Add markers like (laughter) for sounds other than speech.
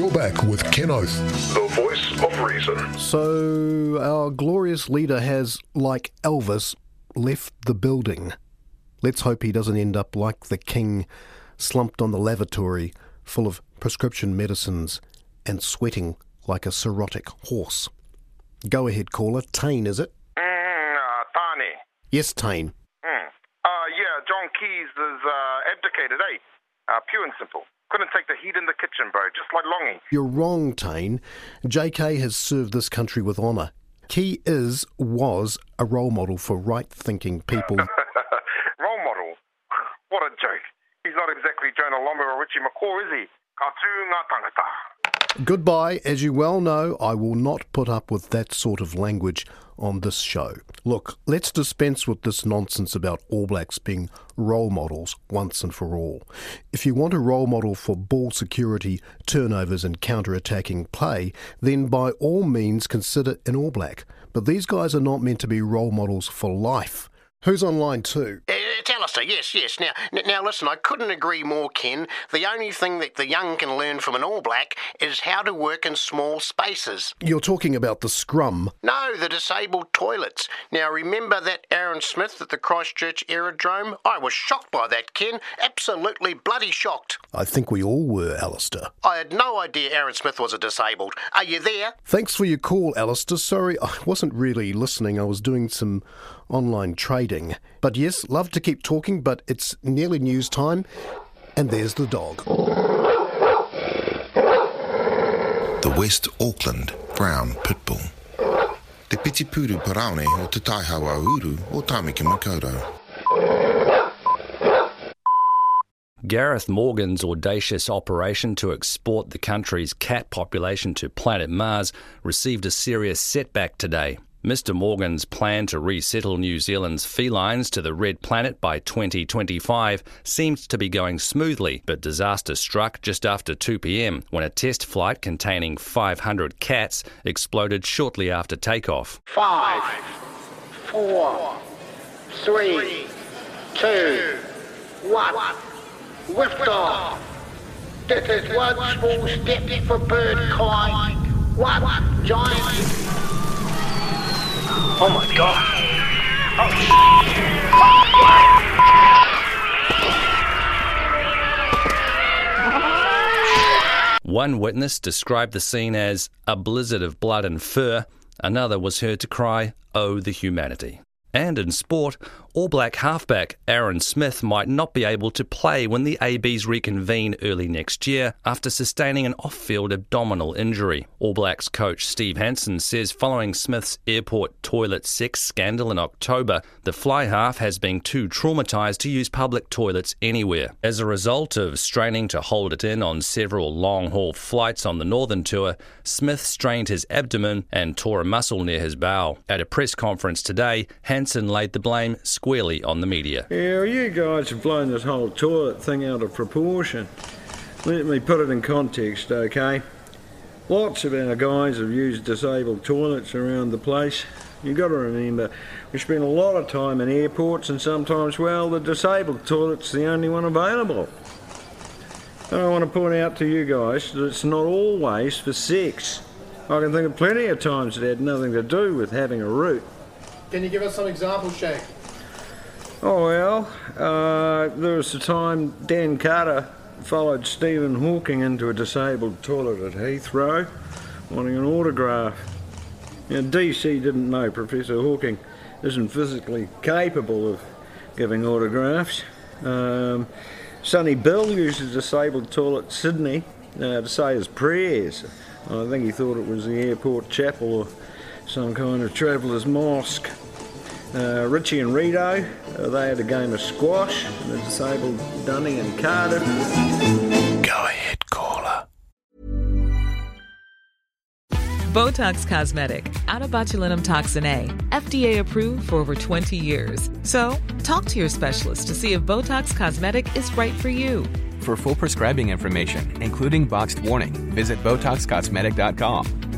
You're back with Ken Oath. The voice of reason. So, our glorious leader has, like Elvis, left the building. Let's hope he doesn't end up like the king, slumped on the lavatory, full of prescription medicines and sweating like a cirrhotic horse. Go ahead, caller. Tane, is it? Mm, uh, Tani. Yes, Tane. Mm. Uh, yeah, John Key's is uh, abdicated, eh? Uh, pure and simple. Couldn't take the heat in the kitchen, bro, just like Longy. You're wrong, Tane. JK has served this country with honour. He is, was, a role model for right thinking people. (laughs) Role model? What a joke. He's not exactly Jonah Lomu or Richie McCaw, is he? Katunga tangata. Goodbye. As you well know, I will not put up with that sort of language on this show. Look, let's dispense with this nonsense about All Blacks being role models once and for all. If you want a role model for ball security, turnovers, and counter attacking play, then by all means consider an All Black. But these guys are not meant to be role models for life. Who's on line two? Uh, It's Alistair, yes, yes. Now, n- now listen, I couldn't agree more, Ken. The only thing that the young can learn from an All Black is how to work in small spaces. You're talking about the scrum. No, the disabled toilets. Now, remember that Aaron Smith at the Christchurch Aerodrome? I was shocked by that, Ken. Absolutely bloody shocked. I think we all were, Alistair. I had no idea Aaron Smith was a disabled. Are you there? Thanks for your call, Alistair. Sorry, I wasn't really listening. I was doing some online trading. But yes, love to keep talking, but it's nearly news time. And there's the dog. The West Auckland Brown Pitbull. Te pitipuru paraone o te taihawa uru o Tamaki Makaurau. Gareth Morgan's audacious operation to export the country's cat population to planet Mars received a serious setback today. Mr. Morgan's plan to resettle New Zealand's felines to the red planet by 2025 seemed to be going smoothly, but disaster struck just after 2 pm when a test flight containing 500 cats exploded shortly after takeoff. Five, four, three, two, one. Lift off. This is one small step for birdkind, one giant. Oh my god. Oh, One witness described the scene as a blizzard of blood and fur, another was heard to cry, Oh, the humanity. And in sport, All Black halfback Aaron Smith might not be able to play when the ABs reconvene early next year after sustaining an off field abdominal injury. All Blacks coach Steve Hansen says following Smith's airport toilet sex scandal in October, the fly half has been too traumatised to use public toilets anywhere. As a result of straining to hold it in on several long haul flights on the Northern Tour, Smith strained his abdomen and tore a muscle near his bowel. At a press conference today, Hansen laid the blame squarely on the media. Yeah, you guys have blown this whole toilet thing out of proportion. Let me put it in context, okay? Lots of our guys have used disabled toilets around the place. You've got to remember, we spend a lot of time in airports, and sometimes, well, the disabled toilet's the only one available. And I want to point out to you guys that it's not always for sex. I can think of plenty of times it had nothing to do with having a root. Can you give us some examples, Shane? Oh well, uh, there was the time Dan Carter followed Stephen Hawking into a disabled toilet at Heathrow. wanting an autograph. Now, DC didn't know Professor Hawking isn't physically capable of giving autographs. Um, Sonny Bill used a disabled toilet Sydney uh, to say his prayers. I think he thought it was the airport chapel or some kind of traveller's mosque. Uh, Richie and Rito, uh, they had a game of squash in the disabled Dunning and Cardiff. Go ahead, caller. Botox Cosmetic, out of botulinum toxin A, FDA approved for over 20 years. So, talk to your specialist to see if Botox Cosmetic is right for you. For full prescribing information, including boxed warning, visit BotoxCosmetic.com